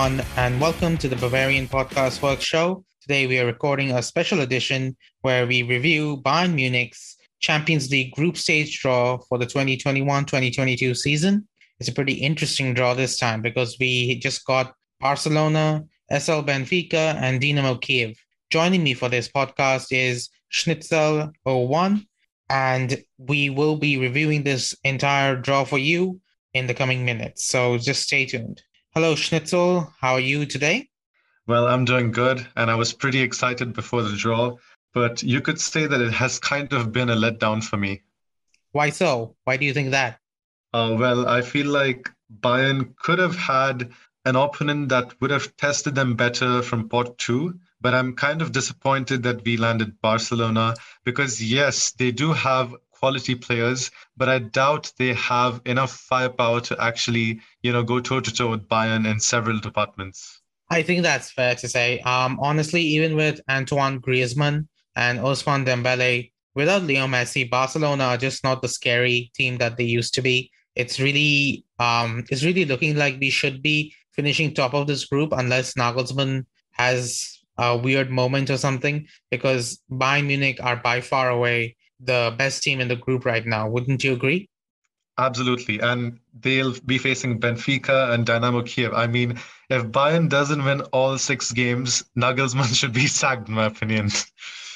everyone, and welcome to the Bavarian Podcast Work Show. Today, we are recording a special edition where we review Bayern Munich's Champions League group stage draw for the 2021 2022 season. It's a pretty interesting draw this time because we just got Barcelona, SL Benfica, and Dynamo Kiev. Joining me for this podcast is Schnitzel01, and we will be reviewing this entire draw for you in the coming minutes. So just stay tuned. Hello, Schnitzel. How are you today? Well, I'm doing good, and I was pretty excited before the draw, but you could say that it has kind of been a letdown for me. Why so? Why do you think that? Uh, well, I feel like Bayern could have had an opponent that would have tested them better from pot two, but I'm kind of disappointed that we landed Barcelona because, yes, they do have quality players, but I doubt they have enough firepower to actually, you know, go toe to toe with Bayern in several departments. I think that's fair to say. Um, honestly, even with Antoine Griezmann and Ousmane Dembele, without Leo Messi, Barcelona are just not the scary team that they used to be. It's really, um, it's really looking like we should be finishing top of this group unless Nagelsmann has a weird moment or something. Because Bayern Munich are by far away the best team in the group right now. Wouldn't you agree? Absolutely. And they'll be facing Benfica and Dynamo Kiev. I mean, if Bayern doesn't win all six games, Nagelsmann should be sacked, in my opinion.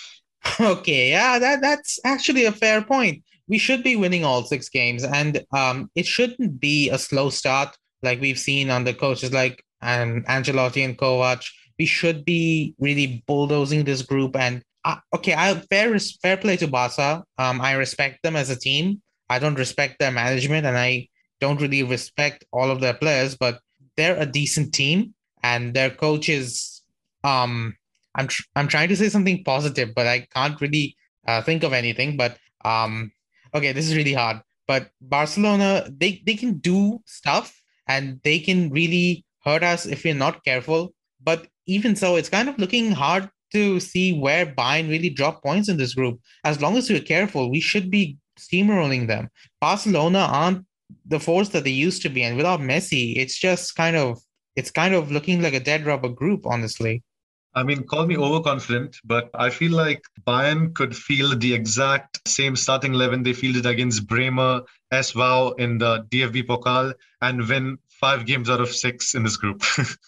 okay, yeah, that, that's actually a fair point. We should be winning all six games, and um, it shouldn't be a slow start like we've seen on the coaches like um, Ancelotti and Kovac. We should be really bulldozing this group and uh, okay, I fair fair play to Barca. Um, I respect them as a team. I don't respect their management, and I don't really respect all of their players. But they're a decent team, and their coach is. Um, I'm tr- I'm trying to say something positive, but I can't really uh, think of anything. But um, okay, this is really hard. But Barcelona, they they can do stuff, and they can really hurt us if we're not careful. But even so, it's kind of looking hard to see where Bayern really drop points in this group. As long as we're careful, we should be steamrolling them. Barcelona aren't the force that they used to be, and without Messi, it's just kind of it's kind of looking like a dead rubber group, honestly. I mean, call me overconfident, but I feel like Bayern could field the exact same starting 11 they fielded against Bremer, SV in the DFB Pokal and win five games out of six in this group.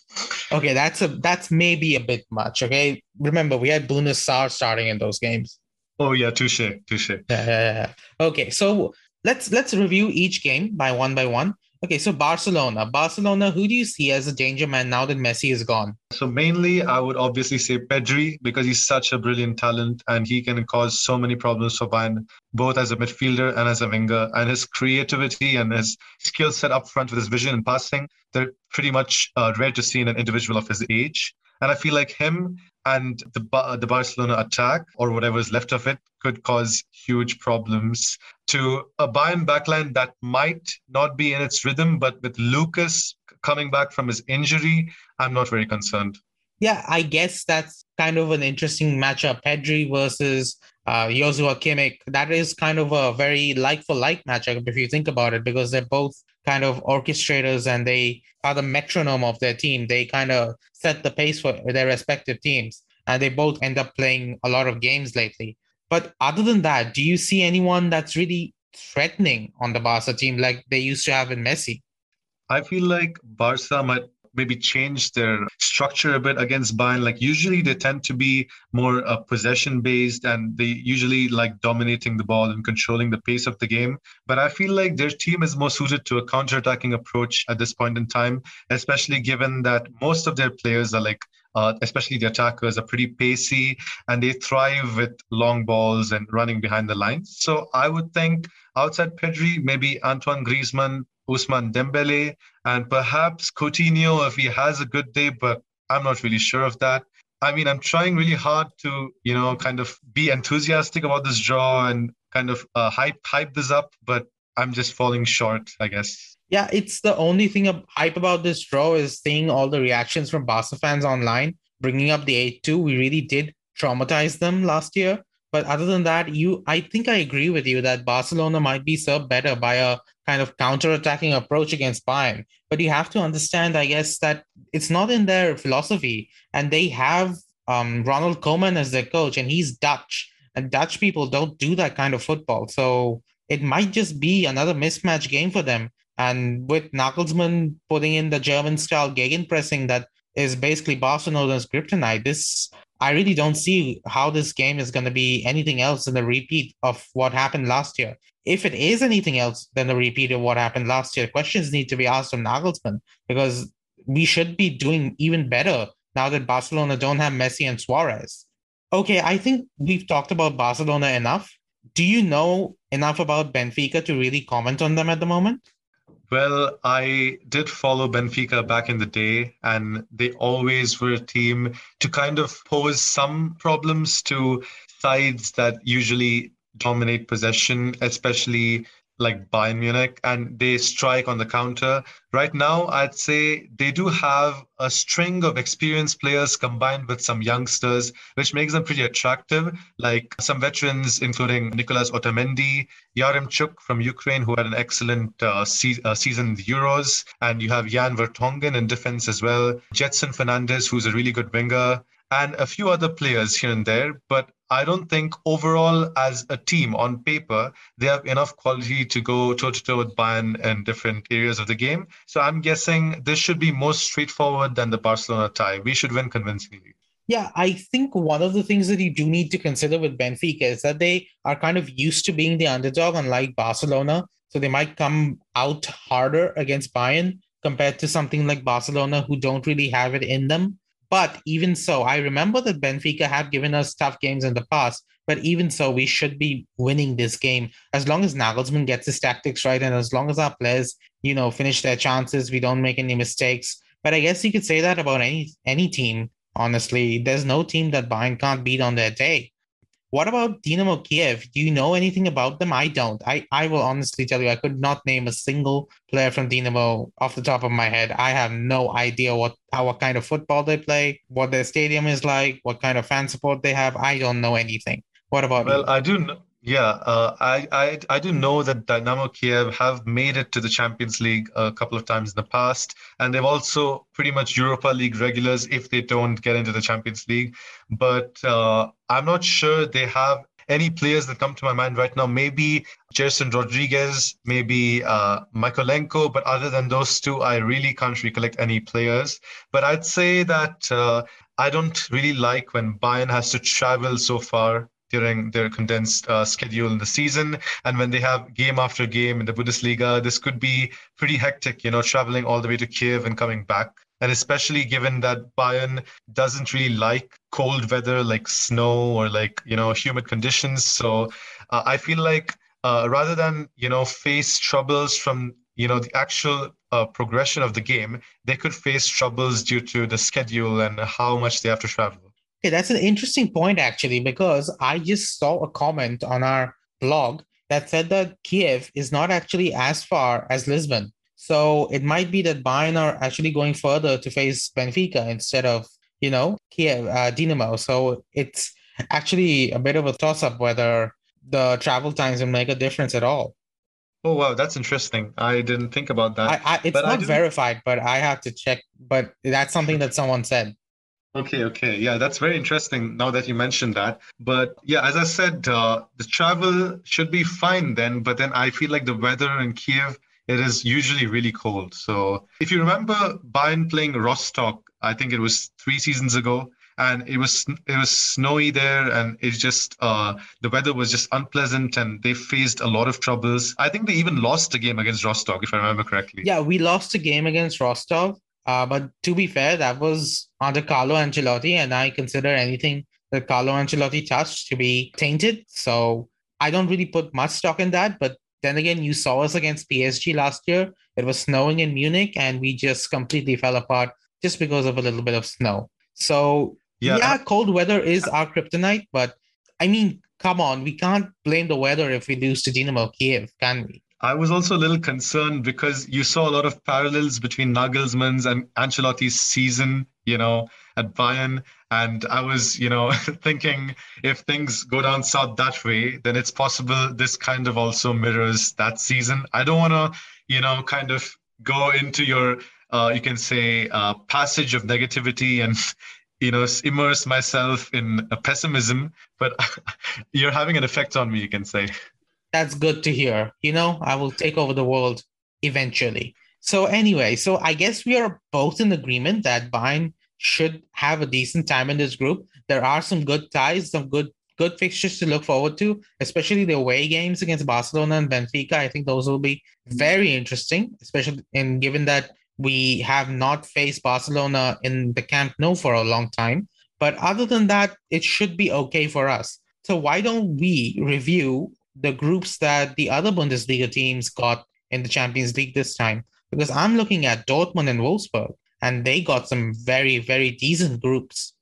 okay, that's a that's maybe a bit much. Okay, remember we had Bouna Sarr starting in those games. Oh yeah, touche, touche. Yeah, yeah, yeah. Okay, so let's let's review each game by one by one. Okay, so Barcelona. Barcelona, who do you see as a danger man now that Messi is gone? So mainly I would obviously say Pedri because he's such a brilliant talent and he can cause so many problems for Bayern, both as a midfielder and as a winger. And his creativity and his skill set up front with his vision and passing, they're pretty much uh, rare to see in an individual of his age. And I feel like him and the the Barcelona attack or whatever is left of it could cause huge problems to a Bayern backline that might not be in its rhythm, but with Lucas coming back from his injury, I'm not very concerned. Yeah, I guess that's kind of an interesting matchup. Pedri versus uh, Joshua Kimmich. That is kind of a very like for like matchup if you think about it, because they're both kind of orchestrators and they are the metronome of their team. They kind of set the pace for their respective teams. And they both end up playing a lot of games lately. But other than that, do you see anyone that's really threatening on the Barca team like they used to have in Messi? I feel like Barca might maybe change their structure a bit against Bayern. Like usually they tend to be more uh, possession based and they usually like dominating the ball and controlling the pace of the game. But I feel like their team is more suited to a counter-attacking approach at this point in time, especially given that most of their players are like uh, especially the attackers, are pretty pacey and they thrive with long balls and running behind the lines. So I would think outside Pedri, maybe Antoine Griezmann Ousmane Dembele, and perhaps Coutinho if he has a good day, but I'm not really sure of that. I mean, I'm trying really hard to, you know, kind of be enthusiastic about this draw and kind of uh, hype hype this up, but I'm just falling short, I guess. Yeah, it's the only thing of hype about this draw is seeing all the reactions from Barca fans online, bringing up the 8-2. We really did traumatize them last year. But other than that, you, I think I agree with you that Barcelona might be served better by a kind of counter-attacking approach against Bayern. But you have to understand, I guess, that it's not in their philosophy, and they have um, Ronald Koeman as their coach, and he's Dutch, and Dutch people don't do that kind of football. So it might just be another mismatch game for them. And with Nagelsmann putting in the German style gegenpressing that is basically Barcelona's kryptonite, this I really don't see how this game is going to be anything else than a repeat of what happened last year. If it is anything else than a repeat of what happened last year, questions need to be asked of Nagelsmann because we should be doing even better now that Barcelona don't have Messi and Suarez. Okay, I think we've talked about Barcelona enough. Do you know enough about Benfica to really comment on them at the moment? Well, I did follow Benfica back in the day, and they always were a team to kind of pose some problems to sides that usually dominate possession, especially like Bayern Munich and they strike on the counter. Right now, I'd say they do have a string of experienced players combined with some youngsters, which makes them pretty attractive. Like some veterans, including Nicolas Otamendi, Yaremchuk from Ukraine, who had an excellent uh, se- uh, season in the Euros. And you have Jan Vertonghen in defense as well. Gedson Fernandes, who's a really good winger and a few other players here and there. But I don't think overall, as a team on paper, they have enough quality to go toe to toe with Bayern in different areas of the game. So I'm guessing this should be more straightforward than the Barcelona tie. We should win convincingly. Yeah, I think one of the things that you do need to consider with Benfica is that they are kind of used to being the underdog, unlike Barcelona. So they might come out harder against Bayern compared to something like Barcelona, who don't really have it in them. But even so, I remember that Benfica have given us tough games in the past. But even so, we should be winning this game as long as Nagelsmann gets his tactics right and as long as our players, you know, finish their chances, we don't make any mistakes. But I guess you could say that about any any team. Honestly, there's no team that Bayern can't beat on their day. What about Dynamo Kiev? Do you know anything about them? I don't. I, I will honestly tell you, I could not name a single player from Dynamo off the top of my head. I have no idea what how what kind of football they play, what their stadium is like, what kind of fan support they have. I don't know anything. What about well, you? I do know. Yeah, uh, I, I I do know that Dynamo Kiev have made it to the Champions League a couple of times in the past, and they've also pretty much Europa League regulars if they don't get into the Champions League. But uh, I'm not sure they have any players that come to my mind right now. Maybe Jason Rodriguez, maybe uh, Mykolenko, but other than those two, I really can't recollect any players. But I'd say that uh, I don't really like when Bayern has to travel so far during their condensed uh, schedule in the season. And when they have game after game in the Bundesliga, this could be pretty hectic, you know, traveling all the way to Kiev and coming back. And especially given that Bayern doesn't really like cold weather like snow or like, you know, humid conditions. So uh, I feel like uh, rather than, you know, face troubles from, you know, the actual uh, progression of the game, they could face troubles due to the schedule and how much they have to travel. Okay, that's an interesting point actually, because I just saw a comment on our blog that said that Kiev is not actually as far as Lisbon. So it might be that Bayern are actually going further to face Benfica instead of, you know, Kiev, uh, Dinamo. So it's actually a bit of a toss up whether the travel times will make a difference at all. Oh wow, that's interesting. I didn't think about that. I, I, it's but not verified, but I have to check. But that's something that someone said. Okay, okay. Yeah, that's very interesting now that you mentioned that. But yeah, as I said, uh, the travel should be fine then. But then I feel like the weather in Kiev, it is usually really cold. So if you remember Bayern playing Rostov, I think it was three seasons ago, and it was it was snowy there, and it just uh, the weather was just unpleasant, and they faced a lot of troubles. I think they even lost a game against Rostov, if I remember correctly. Yeah, we lost a game against Rostov, uh, but to be fair, that was under Carlo Ancelotti, and I consider anything that Carlo Ancelotti touched to be tainted. So I don't really put much stock in that. But then again, you saw us against PSG last year. It was snowing in Munich, and we just completely fell apart just because of a little bit of snow. So yeah, yeah cold weather is our kryptonite. But I mean, come on, we can't blame the weather if we lose to Dynamo Kiev, can we? I was also a little concerned because you saw a lot of parallels between Nagelsmann's and Ancelotti's season. You know, at Bayern. And I was, you know, thinking if things go down south that way, then it's possible this kind of also mirrors that season. I don't want to, you know, kind of go into your, uh, you can say, uh, passage of negativity and, you know, immerse myself in a pessimism, but you're having an effect on me, you can say. That's good to hear. You know, I will take over the world eventually. So anyway, so I guess we are both in agreement that Bayern should have a decent time in this group. There are some good ties, some good good fixtures to look forward to, especially the away games against Barcelona and Benfica. I think those will be very interesting, especially in given that we have not faced Barcelona in the Camp Nou for a long time. But other than that, it should be okay for us. So why don't we review the groups that the other Bundesliga teams got in the Champions League this time? Because I'm looking at Dortmund and Wolfsburg, and they got some very, very decent groups.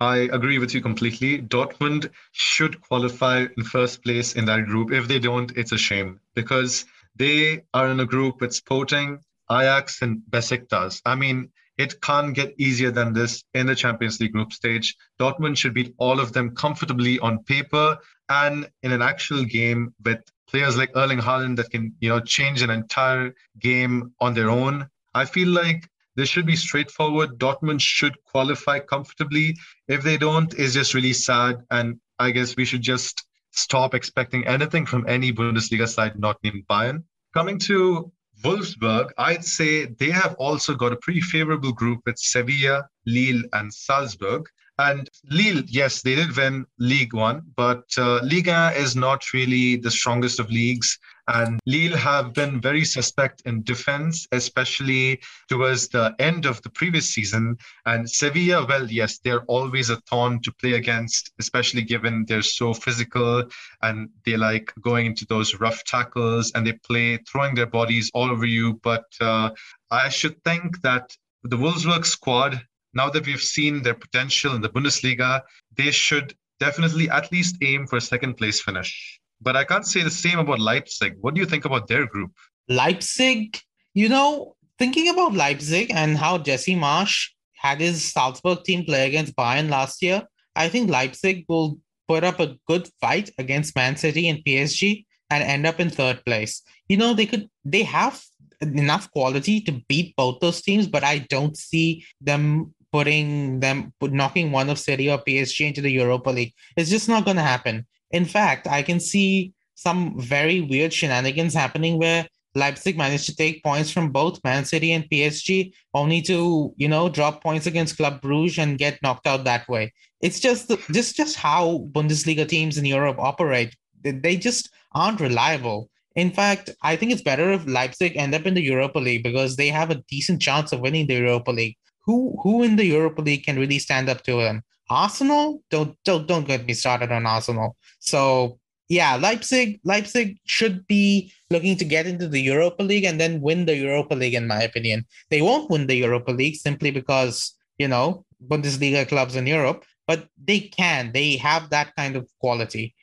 I agree with you completely. Dortmund should qualify in first place in that group. If they don't, it's a shame because they are in a group with Sporting, Ajax, and Besiktas. I mean, it can't get easier than this in the Champions League group stage. Dortmund should beat all of them comfortably on paper and in an actual game with players like Erling Haaland that can, you know, change an entire game on their own. I feel like this should be straightforward. Dortmund should qualify comfortably. If they don't, it's just really sad. And I guess we should just stop expecting anything from any Bundesliga side not named Bayern. Coming to Wolfsburg, I'd say they have also got a pretty favorable group with Sevilla, Lille, and Salzburg. And Lille, yes, they did win League One, but uh, Liga is not really the strongest of leagues. And Lille have been very suspect in defense, especially towards the end of the previous season. And Sevilla, well, yes, they're always a thorn to play against, especially given they're so physical and they like going into those rough tackles and they play throwing their bodies all over you. But uh, I should think that the Wolfsburg squad now that we've seen their potential in the Bundesliga, they should definitely at least aim for a second place finish. But I can't say the same about Leipzig. What do you think about their group? Leipzig, you know, thinking about Leipzig and how Jesse Marsch had his Salzburg team play against Bayern last year, I think Leipzig will put up a good fight against Man City and PSG and end up in third place. You know, they could they have enough quality to beat both those teams, but I don't see them putting them knocking one of City or PSG into the Europa League. It's just not going to happen. In fact, I can see some very weird shenanigans happening where Leipzig managed to take points from both Man City and PSG, only to you know drop points against Club Brugge and get knocked out that way. It's just just just how Bundesliga teams in Europe operate. They just aren't reliable. In fact, I think it's better if Leipzig end up in the Europa League because they have a decent chance of winning the Europa League who who in the Europa League can really stand up to him? Arsenal? Don't don't don't get me started on Arsenal. So yeah, Leipzig Leipzig should be looking to get into the Europa League and then win the Europa League, in my opinion. They won't win the Europa League simply because you know Bundesliga clubs in Europe, but they can. They have that kind of quality.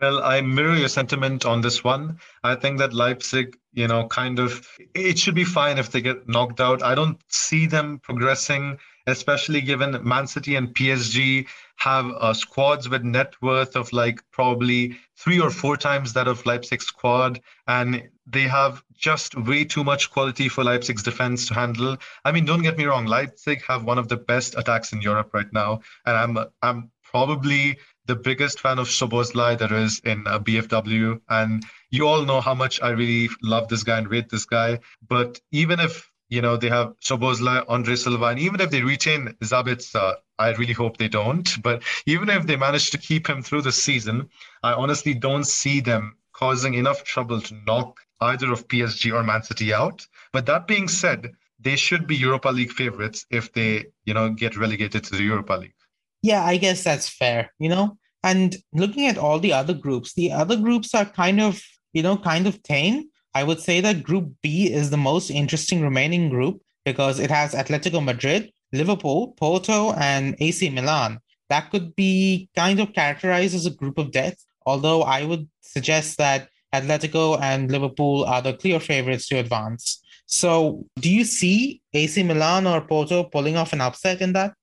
Well, I mirror your sentiment on this one. I think that Leipzig, you know, kind of, it should be fine if they get knocked out. I don't see them progressing, especially given Man City and PSG have uh, squads with net worth of like probably three or four times that of Leipzig's squad. And they have just way too much quality for Leipzig's defense to handle. I mean, don't get me wrong, Leipzig have one of the best attacks in Europe right now. And I'm, I'm probably the biggest fan of Szoboszlai there is in uh, BFW. And you all know how much I really love this guy and rate this guy. But even if, you know, they have Szoboszlai, Andre Silva, and even if they retain Sabitzer, I really hope they don't. But even if they manage to keep him through the season, I honestly don't see them causing enough trouble to knock either of PSG or Man City out. But that being said, they should be Europa League favorites if they, you know, get relegated to the Europa League. Yeah, I guess that's fair, you know? And looking at all the other groups, the other groups are kind of, you know, kind of tame. I would say that Group B is the most interesting remaining group because it has Atletico Madrid, Liverpool, Porto, and AC Milan. That could be kind of characterized as a group of death, although I would suggest that Atletico and Liverpool are the clear favorites to advance. So, do you see AC Milan or Porto pulling off an upset in that?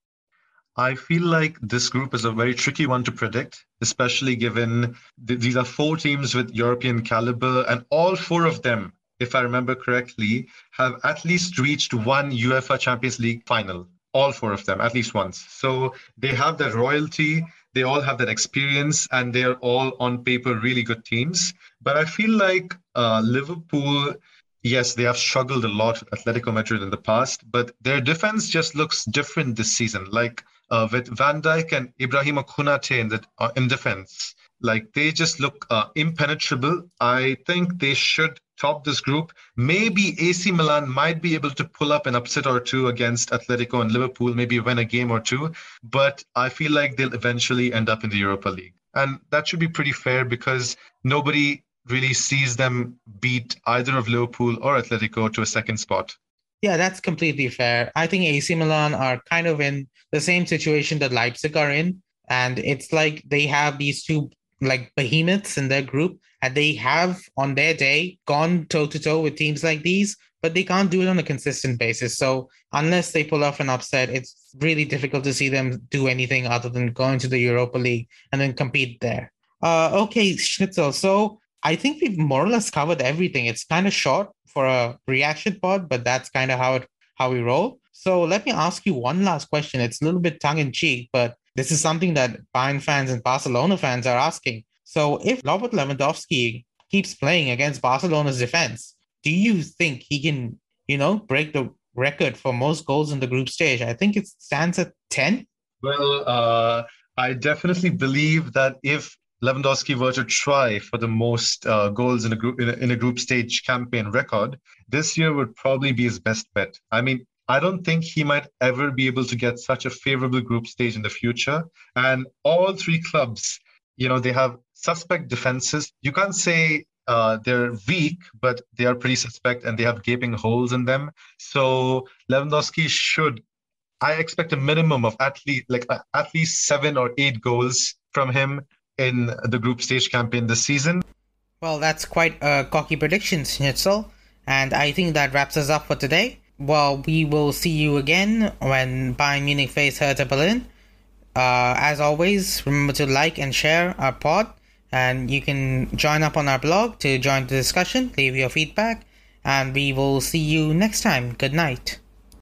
I feel like this group is a very tricky one to predict, especially given th- these are four teams with European caliber, and all four of them, if I remember correctly, have at least reached one UEFA Champions League final. All four of them, at least once. So they have that royalty, they all have that experience, and they're all on paper really good teams. But I feel like uh, Liverpool yes, they have struggled a lot with Atletico Madrid in the past, but their defense just looks different this season. Like uh, with Van Dijk and Ibrahima Konate in the uh, in defense. Like they just look uh, impenetrable. I think they should top this group. Maybe AC Milan might be able to pull up an upset or two against Atletico and Liverpool, maybe win a game or two. But I feel like they'll eventually end up in the Europa League. And that should be pretty fair because nobody really sees them beat either of Liverpool or Atletico to a second spot. Yeah, that's completely fair. I think AC Milan are kind of in the same situation that Leipzig are in. And it's like they have these two like behemoths in their group, and they have on their day gone toe to toe with teams like these, but they can't do it on a consistent basis. So unless they pull off an upset, it's really difficult to see them do anything other than going to the Europa League and then compete there. Uh, okay, Schnitzel. So I think we've more or less covered everything. It's kind of short, for a reaction pod, but that's kind of how it how we roll. So let me ask you one last question. It's a little bit tongue in cheek, but this is something that Bayern fans and Barcelona fans are asking. So if Robert Lewandowski keeps playing against Barcelona's defense, do you think he can, you know, break the record for most goals in the group stage? I think it stands at 10. Well, uh, I definitely believe that if Lewandowski were to try for the most uh, goals in a group in a, in a group stage campaign record, this year would probably be his best bet. I mean, I don't think he might ever be able to get such a favorable group stage in the future. And all three clubs, you know, they have suspect defenses. You can't say uh, they're weak, but they are pretty suspect and they have gaping holes in them. So Lewandowski should, I expect a minimum of at least like uh, at least seven or eight goals from him in the group stage campaign this season. Well, that's quite a cocky prediction, Schnitzel. And I think that wraps us up for today. Well, we will see you again when Bayern Munich face Hertha Berlin. Uh, as always, remember to like and share our pod. And you can join up on our blog to join the discussion, leave your feedback, and we will see you next time. Good night.